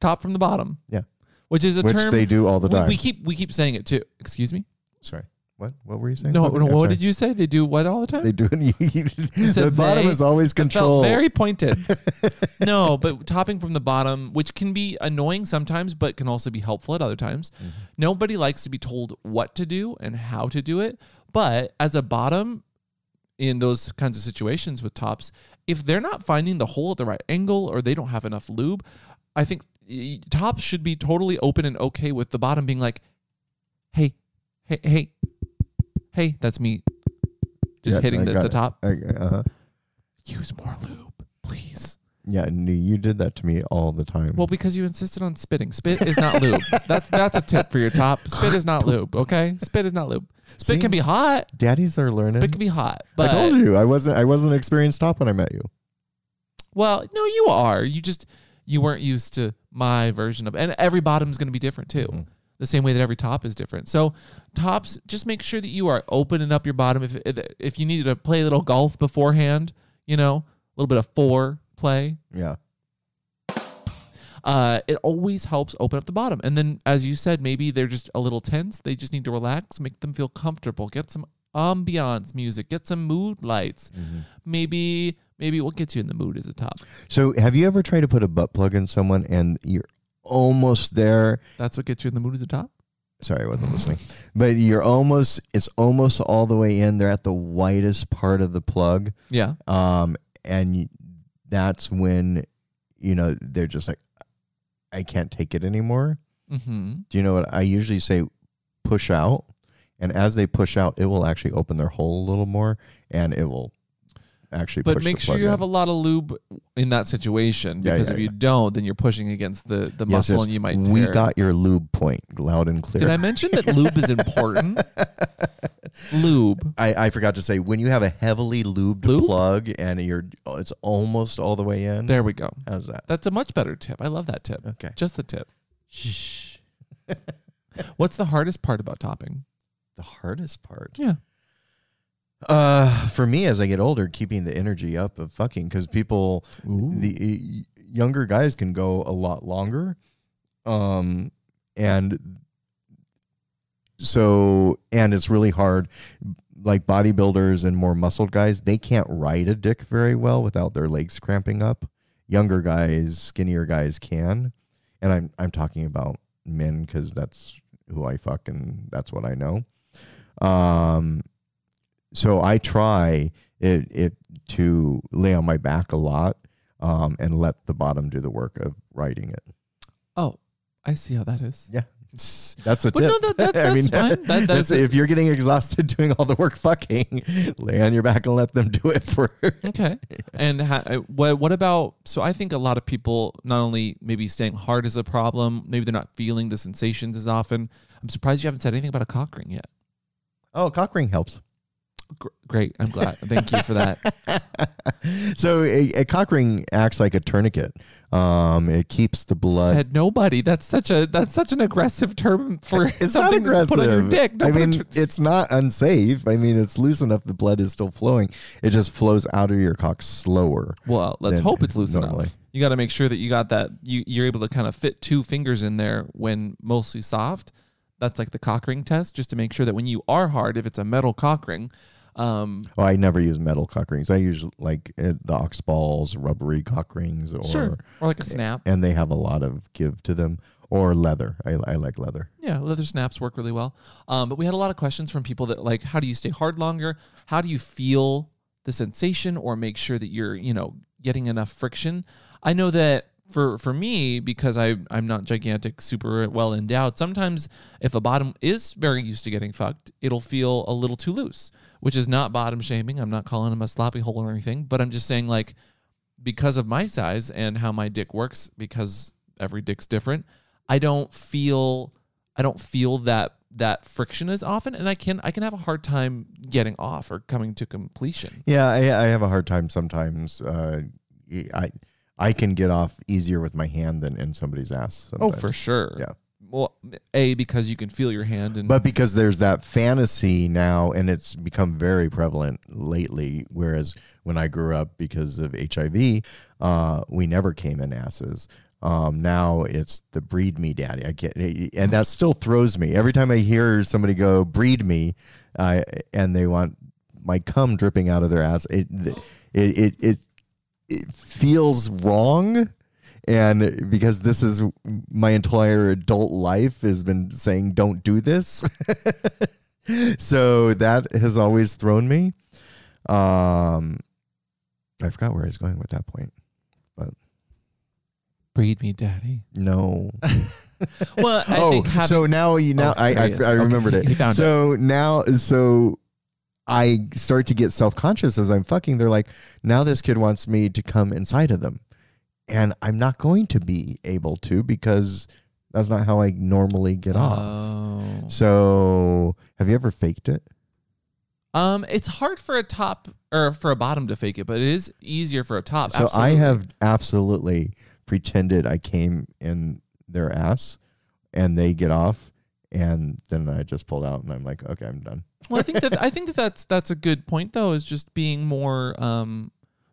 top from the bottom. Yeah. which is a which term they do all the we, time we keep we keep saying it too. Excuse me. sorry what what were you saying No, no. I'm What sorry. did you say? They do what all the time? they do it the said bottom they- is always That felt control very pointed. no, but topping from the bottom, which can be annoying sometimes, but can also be helpful at other times. Mm-hmm. Nobody likes to be told what to do and how to do it. But as a bottom, in those kinds of situations with tops, if they're not finding the hole at the right angle or they don't have enough lube, I think tops should be totally open and okay with the bottom being like, hey, hey, hey, hey, that's me. Just Yeah, hitting I the, got the it. top. uh-huh. Use more lube, please. Yeah, no, you did that to me all the time. Well, because you insisted on spitting. Spit is not lube. That's that's a tip for your top. Spit is not lube. Okay, spit is not lube. Spit See? can be hot. Daddies are learning. Spit can be hot. But I told you I wasn't. I wasn't an experienced top when I met you. Well, no, you are. You just you weren't used to my version of, and every bottom's going to be different too. Mhm. The same way that every top is different. So tops, just make sure that you are opening up your bottom. If if you needed to play a little golf beforehand, you know, a little bit of four play. Yeah. Uh, it always helps open up the bottom. And then, as you said, maybe they're just a little tense. They just need to relax, make them feel comfortable, get some ambiance music, get some mood lights. Maybe, maybe what gets you in the mood is a top. So, have you ever tried to put a butt plug in someone and you're almost there? That's what gets you in the mood is a top. Sorry, I wasn't listening. But you're almost. It's almost all the way in. They're at the whitest part of the plug, Yeah. um, and you, that's when you know they're just like, I can't take it anymore. Mm-hmm. Do you know what I usually say? Push out, and as they push out, it will actually open their hole a little more, and it will actually. But make sure you in. have a lot of lube in that situation because yeah, if you don't, then you're pushing against the, the Yes, muscle yes. and you might We tear. got your lube point loud and clear. Did I mention that lube is important? lube. I, I forgot to say when you have a heavily lubed Lube? plug and you're it's almost all the way in. There we go. How's that? That's a much better tip. I love that tip. Okay. Just the tip. Shh. What's the hardest part about topping? The hardest part. Yeah. Uh, for me, as I get older, keeping the energy up of fucking because people, the y- younger guys can go a lot longer, um, and so and it's really hard. Like bodybuilders and more muscled guys, they can't ride a dick very well without their legs cramping up. Younger guys, skinnier guys can, and I'm I'm talking about men because that's who I fuck and that's what I know. Um, so I try it, it to lay on my back a lot um, and let the bottom do the work of writing it. oh, I see how that is. Yeah. That's a But tip. no, that- that- that's fine. That- that that's- if you're getting exhausted doing all the work fucking, lay on your back and let them do it for. Okay. And ha- uh, what what about? So I think a lot of people not only maybe staying hard is a problem. Maybe they're not feeling the sensations as often. I'm surprised you haven't said anything about a cock ring yet. oh, cock ring helps. Gr- great. I'm glad. Thank you for that. so a, a cock ring acts like a tourniquet. Um, it keeps the blood. Said nobody. That's such a that's such an aggressive term for it's not aggressive. put on your dick. I mean, it- it's not unsafe. I mean, it's loose enough. The blood is still flowing. It just flows out of your cock slower. Well, let's hope it's loose normally. enough. You got to make sure that you got that. You you're able to kind of fit two fingers in there when mostly soft. That's like the cock ring test, just to make sure that when you are hard, if it's a metal cock ring, um, Oh, I never use metal cock rings. I use like uh, the Oxballs, rubbery cock rings, or sure, or like a snap. and they have a lot of give to them. Or leather. I, I like leather. Yeah, leather snaps work really well. Um, but we had a lot of questions from people that like, how do you stay hard longer? How do you feel the sensation, or make sure that you're, you know, getting enough friction? I know that for for me, because I I'm not gigantic, super well endowed. Sometimes if a bottom is very used to getting fucked, it'll feel a little too loose, which is not bottom shaming. I'm not calling him a sloppy hole or anything, but I'm just saying like because of my size and how my dick works, because every dick's different, I don't feel I don't feel that that friction as often, and I can I can have a hard time getting off or coming to completion. Yeah, I, I have a hard time sometimes. Uh, I I can get off easier with my hand than in somebody's ass. Oh, for sure. Yeah. Well, a because you can feel your hand and But because there's that fantasy now, and it's become very prevalent lately. Whereas when I grew up, because of HIV, uh, we never came in asses. Um, now it's the breed me daddy. I get, and that still throws me every time I hear somebody go breed me, and they want my cum dripping out of their ass. It it it it, it feels wrong and because this is my entire adult life has been saying don't do this. So that has always thrown me. Um i forgot where i was going with that point but breed me, daddy. no. Well, I oh so now you now Oh, I, I i remembered Okay, it. so now so i start to get self-conscious as i'm fucking. They're like now this kid wants me to come inside of them and i'm not going to be able to because that's not how i normally get off Oh. So, have you ever faked it? Um, it's hard for a top or for a bottom to fake it, but it is easier for a top. So I have absolutely pretended I came in their ass, and they get off, and then I just pulled out, and I'm like, okay, I'm done. Well, I think that I think that that's that's a good point though. Is just being more um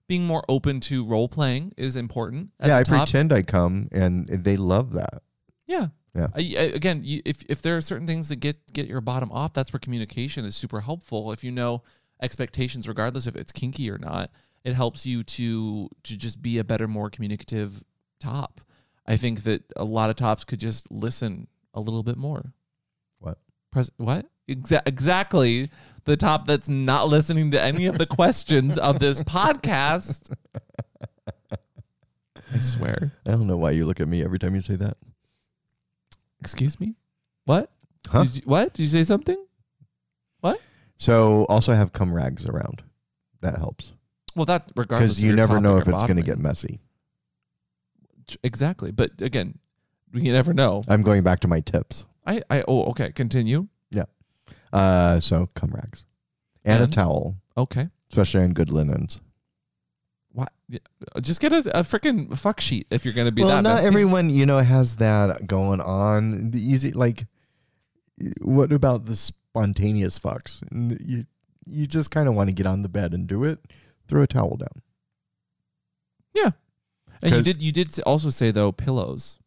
being more open to role playing is important. Yeah, I top. pretend I come, and they love that. Yeah. Yeah. I, I, again, you, if if there are certain things that get get your bottom off, that's where communication is super helpful. If you know expectations, regardless if it's kinky or not, it helps you to to just be a better, more communicative top. I think that a lot of tops could just listen a little bit more. What? Pres- what? Exa- exactly. The top that's not listening to any of the questions of this podcast. I swear. I don't know why you look at me every time you say that. Excuse me? What? Huh? Did you, what? Did you say something? What? So also I have cum rags around. That helps Well, that regardless. because you never know if it's going to get messy. exactly. But again, you never know. I'm going back to my tips. I, I oh okay. Continue. Uh, so cum rags and, And? a towel, Okay. especially on good linens. What? Yeah, Just get a, a freaking fuck sheet if you're gonna be well, that. not messy. everyone you know has that going on. The easy like, what about the spontaneous fucks? You you just kind of want to get on the bed and do it. Throw a towel down. Yeah, and you did. You did also say though pillows.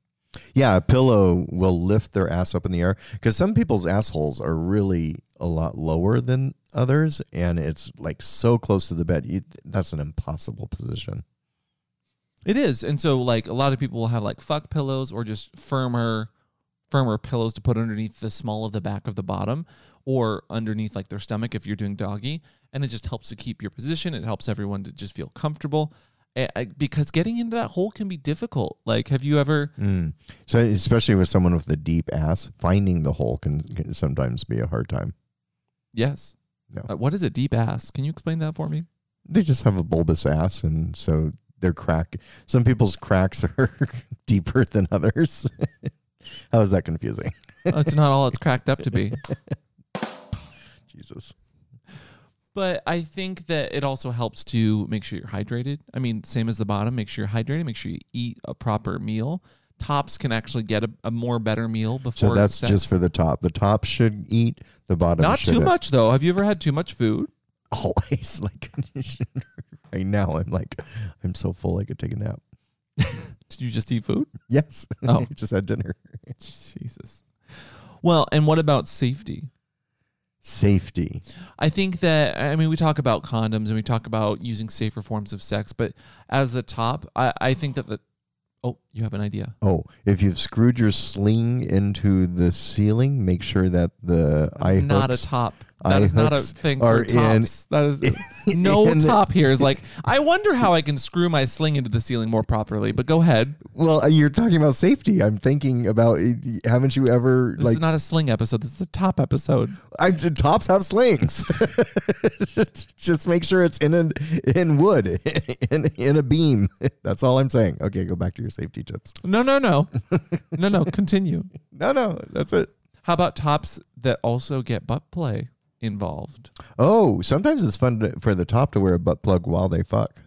Yeah, a pillow will lift their ass up in the air because some people's assholes are really a lot lower than others, and it's like so close to the bed. You, that's an impossible position. It is, and so like a lot of people will have like fuck pillows or just firmer, firmer pillows to put underneath the small of the back of the bottom or underneath like their stomach if you're doing doggy, and it just helps to keep your position. It helps everyone to just feel comfortable. Eh, because getting into that hole can be difficult. Like, have you ever? Mm. So, especially with someone with a deep ass, finding the hole can, can sometimes be a hard time. Yes. No. Uh, what is a deep ass? Can you explain that for me? They just have a bulbous ass, and so their crack. Some people's cracks are deeper than others. How is that confusing? Oh, it's not all it's cracked up to be. Jesus. But I think that it also helps to make sure you're hydrated. I mean, same as the bottom, make sure you're hydrated, make sure you eat a proper meal. Tops can actually get a, a more better meal before. So that's just for the top. The top should eat. The bottom not too shouldn't. much though. Have you ever had too much food? always like right now i'm like i'm so full i could take a nap Did you just eat food? yes Oh. just had dinner Jesus. Well, and what about safety? Safety I think that I mean we talk about condoms and we talk about using safer forms of sex, but as the top, I, I think that the oh, you have an idea. oh if you've screwed your sling into the ceiling make sure that the eye That's not a top. That is not a thing for in- tops. that is no in- top here is like. I wonder how I can screw my sling into the ceiling more properly. But go ahead. well uh, you're talking about safety i'm thinking about haven't you ever This like is not a sling episode. This is a top episode. I, tops have slings just make sure it's in an in wood in in a beam that's all i'm saying okay go back to your safety tips No, no, no, no, no. Continue. no no that's it How about tops that also get butt play involved? Oh, sometimes it's fun to, for the top to wear a butt plug while they fuck.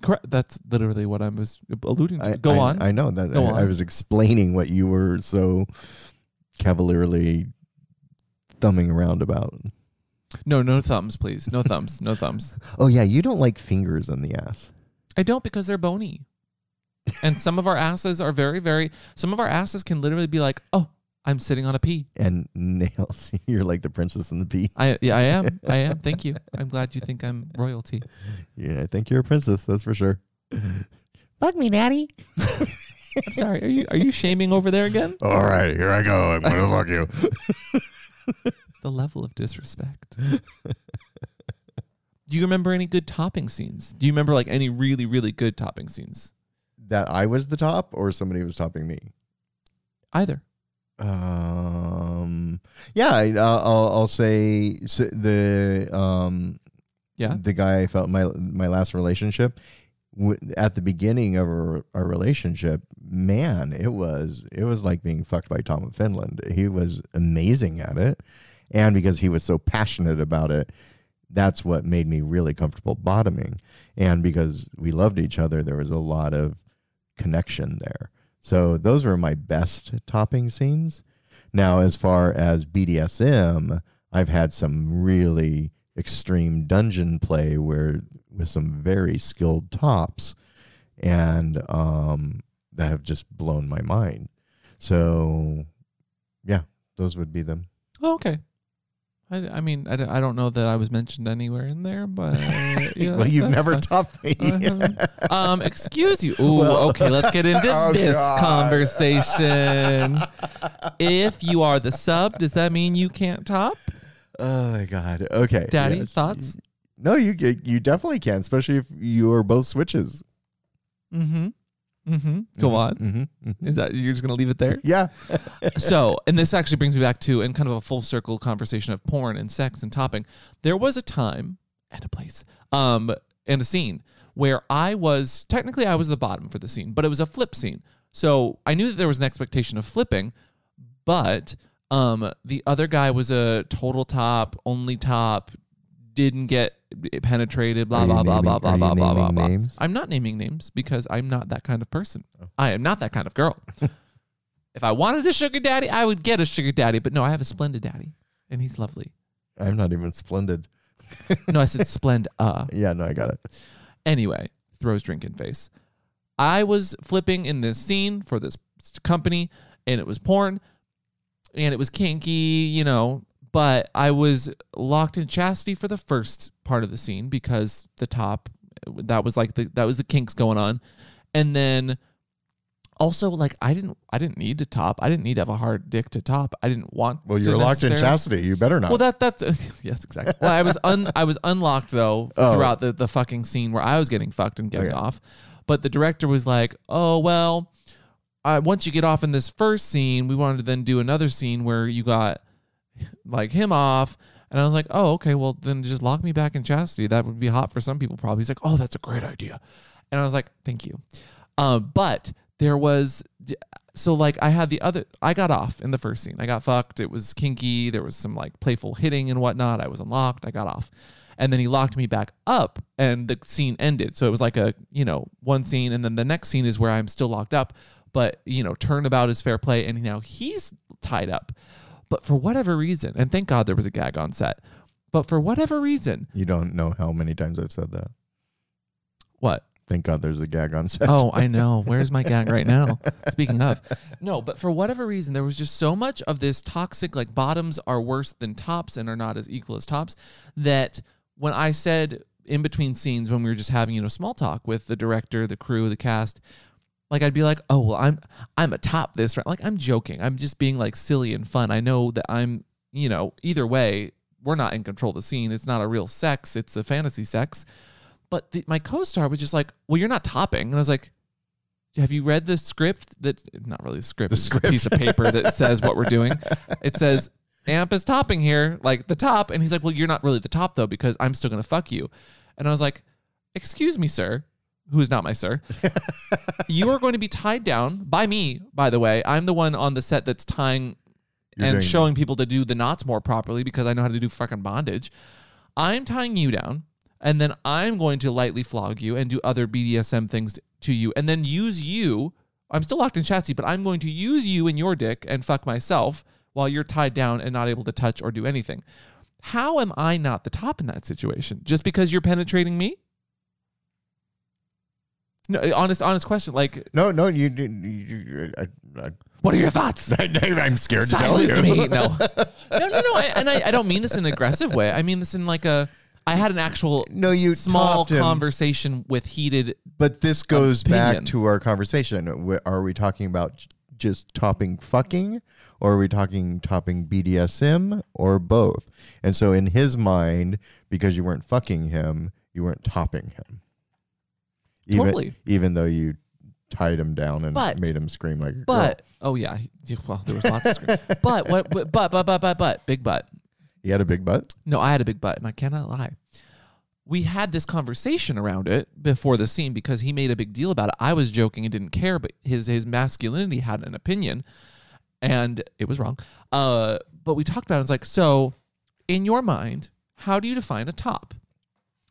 Correct. That's literally what I was alluding to. I, go I- on. I know that. I, I was explaining what you were so cavalierly thumbing around about. no, no thumbs, please. No thumbs. No thumbs. Oh yeah, you don't like fingers in the ass. I don't because they're bony. And some of our asses are very, very. Some of our asses can literally be like, "Oh, I'm sitting on a pea." And nails. You're like the princess and the bee. I yeah, I am. I am. Thank you. I'm glad you think I'm royalty. Yeah, I think you're a princess. That's for sure. Fuck me, daddy. I'm sorry. Are you are you shaming over there again? All right, here I go. I'm gonna fuck you. The level of disrespect. Do you remember any good topping scenes? Do you remember like any really really good topping scenes? That I was the top, or somebody was topping me. Either. Um. Yeah, I, uh, I'll I'll say the um Yeah. the guy I felt my my last relationship. w- at the beginning of our, our relationship, man, it was it was like being fucked by Tom of Finland. He was amazing at it, and because he was so passionate about it, that's what made me really comfortable bottoming. And because we loved each other, there was a lot of connection there. So those were my best topping scenes. Now, as far as BDSM, I've had some really extreme dungeon play where with some very skilled tops and um that have just blown my mind. So yeah, those would be them. Oh, okay. I, I mean, I, don't- I don't know that I was mentioned anywhere in there, but yeah, well, you've never topped me. Um, excuse you. Ooh, Well- okay, let's get into Oh, this God. conversation. if you are the sub, does that mean you can't top? oh my god. Okay. Daddy, yes. thoughts? No, you you definitely can, especially if you are both switches. Mm-hmm. Mm-hmm. Go on. Mm-hmm. Is that you're just gonna leave it there? Yeah. so, and this actually brings me back to and kind of a full circle conversation of porn and sex and topping. There was a time and a place, um, and a scene where I was technically I was the bottom for the scene, but it was a flip scene. So I knew that there was an expectation of flipping, but um, the other guy was a total top, only top, didn't get penetrated, blah blah blah blah blah blah blah blah blah. I'm not naming names because I'm not that kind of person. Oh. I am not that kind of girl. if I wanted a sugar daddy, I would get a sugar daddy. But no, I have a splendid daddy, and he's lovely. I'm not even splendid. No, I said splend. Uh. Yeah, no, I got it. Anyway, throws drink in face. I was flipping in this scene for this company, and it was porn, and it was kinky, you know. But I was locked in chastity for the first part of the scene because the top, that was like the that was the kinks going on, and then also like I didn't I didn't need to top. I didn't need to have a hard dick to top. I didn't want. Well, you're locked in chastity. You better not. well, that that's yes, exactly. Well, I was un I was unlocked though Oh. throughout the the fucking scene where I was getting fucked and getting Okay. off, but the director was like, "Oh well, I once you get off in this first scene, we wanted to then do another scene where you got like him off." And I was like, "Oh, okay. Well, then just lock me back in chastity. That would be hot for some people, probably." He's like, "Oh, that's a great idea," and I was like, "Thank you." Um, but there was so like I had the other I got off in the first scene. I got fucked. It was kinky. There was some like playful hitting and whatnot. I was unlocked. I got off. And then he locked me back up and the scene ended. So it was like a, you know, one scene and then the next scene is where I'm still locked up. But, you know, turnabout is fair play and now he's tied up. But for whatever reason, and thank God there was a gag on set. But for whatever reason, you don't know how many times I've said that. what? Thank God there's a gag on set. Oh, I know. Where's my gag right now? Speaking of, no, but for whatever reason, there was just so much of this toxic, like bottoms are worse than tops and are not as equal as tops, that when I said in between scenes when we were just having, you know, small talk with the director, the crew, the cast, like I'd be like, oh well, I'm I'm a top this right. Like I'm joking. I'm just being like silly and fun. I know that I'm, you know, either way, we're not in control of the scene. It's not a real sex. It's a fantasy sex. But the, my co-star was just like, "Well, you're not topping," and I was like, "Have you read the script? That not really a script. The a piece of paper that says what we're doing. It says Amp is topping here, like the top." And he's like, "Well, you're not really the top though, because I'm still gonna fuck you." And I was like, "Excuse me, sir." Who is not my sir? you are going to be tied down by me, by the way. I'm the one on the set that's tying You're and doing- showing people to do the knots more properly because I know how to do fucking bondage. I'm tying you down, and then I'm going to lightly flog you and do other BDSM things to you, and then use you. I'm still locked in chastity, but I'm going to use you and your dick and fuck myself while you're tied down and not able to touch or do anything. How am I not the top in that situation? Just because you're penetrating me? No, uh, honest, honest question. Like, No, no, you. you, you I, I, uh, uh, what are your thoughts? I, I'm scared to tell you. Me. No, no, no, no. I, and I, I don't mean this in an aggressive way. I mean this in like a. I had an actual No, you small conversation with heated. But this goes back to our conversation. Are we talking about just topping fucking, or are we talking topping BDSM, or both? And so, in his mind, because you weren't fucking him, you weren't topping him. Even, Totally. Even though you tied him down and But- made him scream like a girl. But oh yeah, he- well there was lots of scream. but what? But but but but but but big butt. he had a big butt. No, I had a big butt, and I cannot lie. we had this conversation around it before the scene because he made a big deal about it. I was joking and didn't care, but his his masculinity had an opinion, and it was wrong. Uh, but we talked about it. It's like, so in your mind, how do you define a top?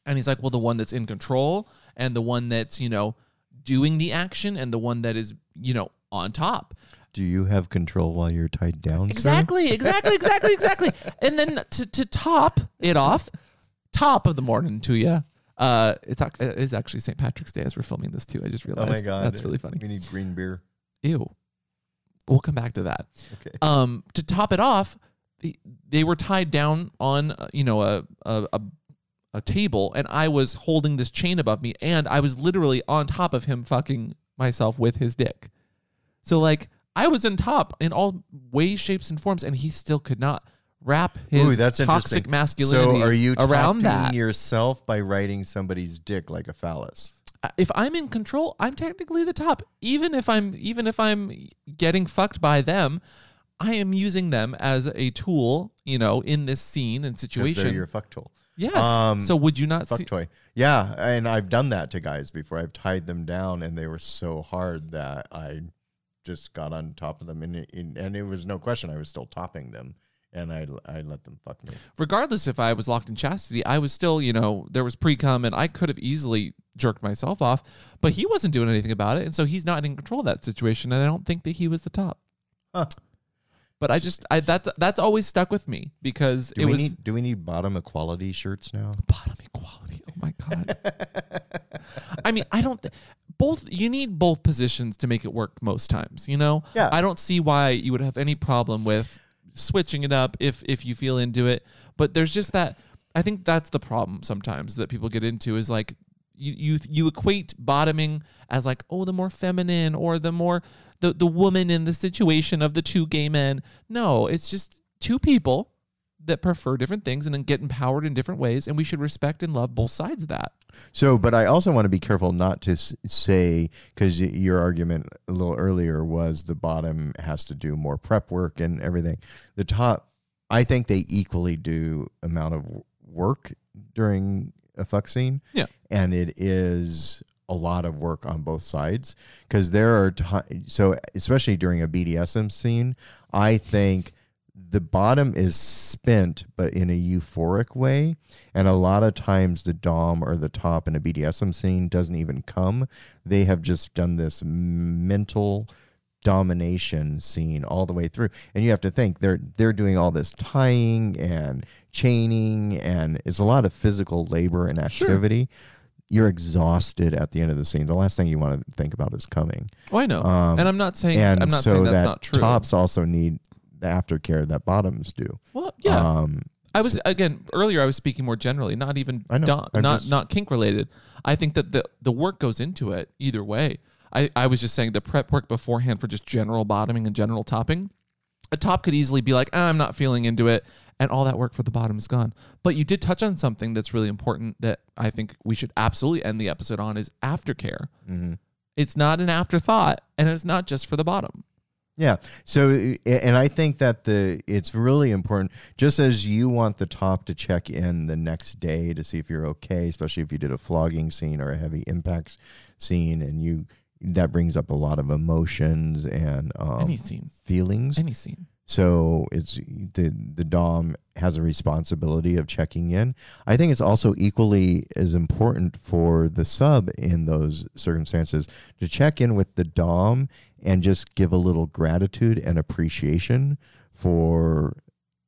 And he's like, well, the one that's in control and the one that's you know doing the action and the one that is you know on top. Do you have control while you're tied down? sir? Exactly, exactly, exactly, exactly. And then to, to top it off, top of the morning to you. Uh, it's it is actually St. Patrick's Day as we're filming this too. I just Oh realized. my god, that's really funny. We need green beer. Ew. We'll come back to that. Okay. Um, to top it off, the, they were tied down on uh, you know a, a a a table, and I was holding this chain above me, and I was literally on top of him, fucking myself with his dick. So like I was in top in all ways, shapes, and forms, and he still could not wrap his Ooh, that's toxic masculinity So are you around that. yourself by writing somebody's dick like a phallus? Uh, if I'm in control, I'm technically the top. Even if I'm even if I'm getting fucked by them, I am using them as a tool, you know, in this scene and situation. They're your fuck tool. Yes. Um, so would you not Fuck see toy. Yeah, and I've done that to guys before. I've tied them down, and they were so hard that I just got on top of them, and it, and it was no question. I was still topping them, and I I let them fuck me. regardless if I was locked in chastity, I was still, you know, there was pre cum and I could have easily jerked myself off, but he wasn't doing anything about it. And so he's not in control of that situation. And I don't think that he was the top. Huh. But I just, I, that's, that's always stuck with me because Do it we was need do we need bottom equality shirts now? bottom equality. Oh my God. I mean, I don't, th- both, you need both positions to make it work most times, you know? Yeah. I don't see why you would have any problem with switching it up if if you feel into it. But there's just that I think that's the problem sometimes that people get into is like you you you equate bottoming as like oh the more feminine or the more the the woman in the situation of the two gay men. No, it's just two people that prefer different things and then get empowered in different ways and we should respect and love both sides of that. So, but I also want to be careful not to say because your argument a little earlier was the bottom has to do more prep work and everything. The top, I think they equally do amount of work during a fuck scene. Yeah. and it is a lot of work on both sides because there are ti so especially during a BDSM scene, I think the bottom is spent but in a euphoric way and a lot of times the dom or the top in a bdsm scene doesn't even come. They have just done this mental domination scene all the way through. And you have to think they're they're doing all this tying and chaining and it's a lot of physical labor and activity you're exhausted at the end of the scene the last thing you want to think about is coming Oh, I know. Um, and I'm not saying and I'm not so saying that's that not true. tops also need the aftercare that bottoms do well, yeah. um I was again earlier. I was speaking more generally, not even know. not just- not kink related. I think that the the work goes into it either way. I I was just saying the prep work beforehand for just general bottoming and general topping. A top could easily be like, "Ah, I'm not feeling into it, and all that work for the bottom is gone. But you did touch on something that's really important that I think we should absolutely end the episode on is aftercare. mhm. It's not an afterthought, and it's not just for the bottom. Yeah. So, and I think that the it's really important. Just as you want the top to check in the next day to see if you're okay, especially if you did a flogging scene or a heavy impact scene, and you that brings up a lot of emotions and um, any scene, feelings. any scene. So it's the the dom has a responsibility of checking in. I think it's also equally as important for the sub in those circumstances to check in with the dom and just give a little gratitude and appreciation for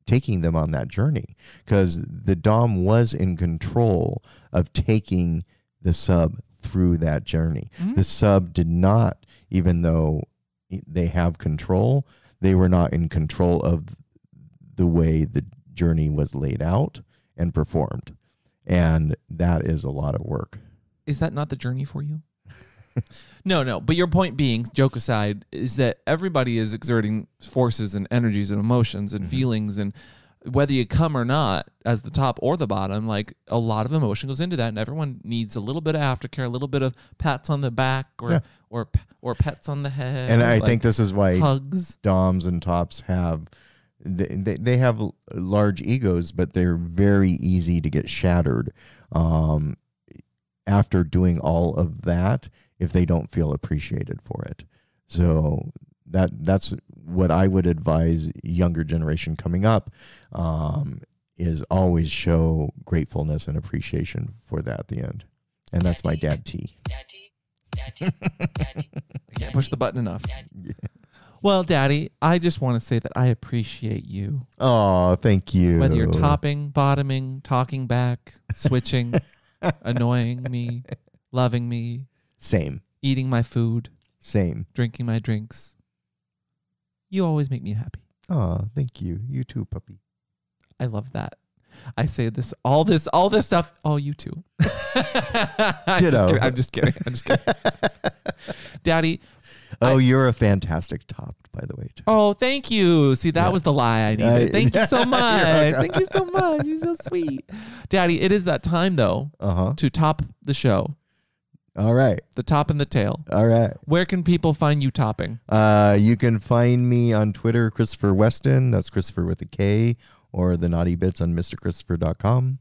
taking them on that journey because the dom was in control of taking the sub through that journey. Mhm. The sub did not even though they have control they were not in control of the way the journey was laid out and performed. And that is a lot of work. is that not the journey for you? no, no. But your point being, joke aside, is that everybody is exerting forces and energies and emotions and Mhm. feelings, and whether you come or not, as the top or the bottom, like a lot of emotion goes into that, and everyone needs a little bit of aftercare, a little bit of pats on the back, or Yeah. or or pets on the head, And I like think this is why hugs. doms and tops have they, they, they have large egos, but they're very easy to get shattered um, after doing all of that if they don't feel appreciated for it. So that that's what I would advise younger generation coming up um, is always show gratefulness and appreciation for that at the end. And that's my dad T. Daddy, daddy, daddy. I can't push the button enough. Daddy. Well, Daddy, I just want to say that I appreciate you. Oh, thank you. Whether you're topping, bottoming, talking back, switching, annoying me, loving me, Same. eating my food, Same. drinking my drinks, you always make me happy. Oh, thank you. You too, puppy. I love that. I say this, all this, all this stuff. Oh, you too. I'm, just kidding. I'm just kidding. I'm just kidding. Daddy, Oh, I- you're a fantastic top, by the way. Too. oh, thank you. See, that Yeah. was the lie I needed. I- Thank you so much. Thank you so much. You're so sweet. Daddy, it is that time, though, Uh huh. to top the show, All right. the top and the tail. All right. Where can people find you topping? Uh, you can find me on Twitter, Kristopher Weston. That's Christopher with a K, or the Naughty Bits on MrChristopher.com.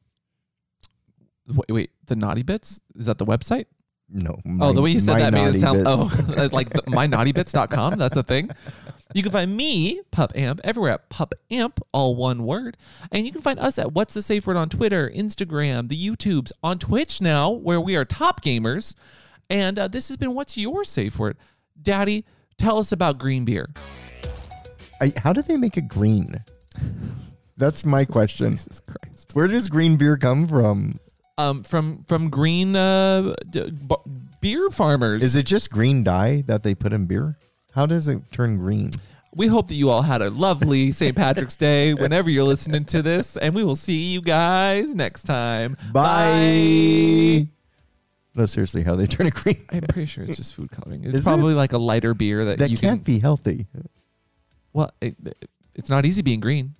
Wait, wait, the naughty bits? Is that the website? No. oh, the way you said that made it sound Bits. oh like the, mynaughtybits.com. That's a thing. You can find me, Pup Amp, everywhere at Pup Amp, all one word. And you can find us at What's the Safe Word on Twitter, Instagram, the YouTubes, on Twitch now, where we are top gamers. And uh, this has been What's Your Safe Word? Daddy, tell us about green beer. I, how do they make it green? That's my question. Jesus Christ. Where does green beer come from? Um, from from green uh, d- b- beer farmers. Is it just green dye that they put in beer? How does it turn green? We hope that you all had a lovely St. Patrick's Day whenever you're listening to this, and we will see you guys next time. Bye. No, seriously, how they turn it green? I'm pretty sure it's just food coloring. It's Is it? probably like a lighter beer that, That you can't can. be healthy. Well, it, it's not easy being green.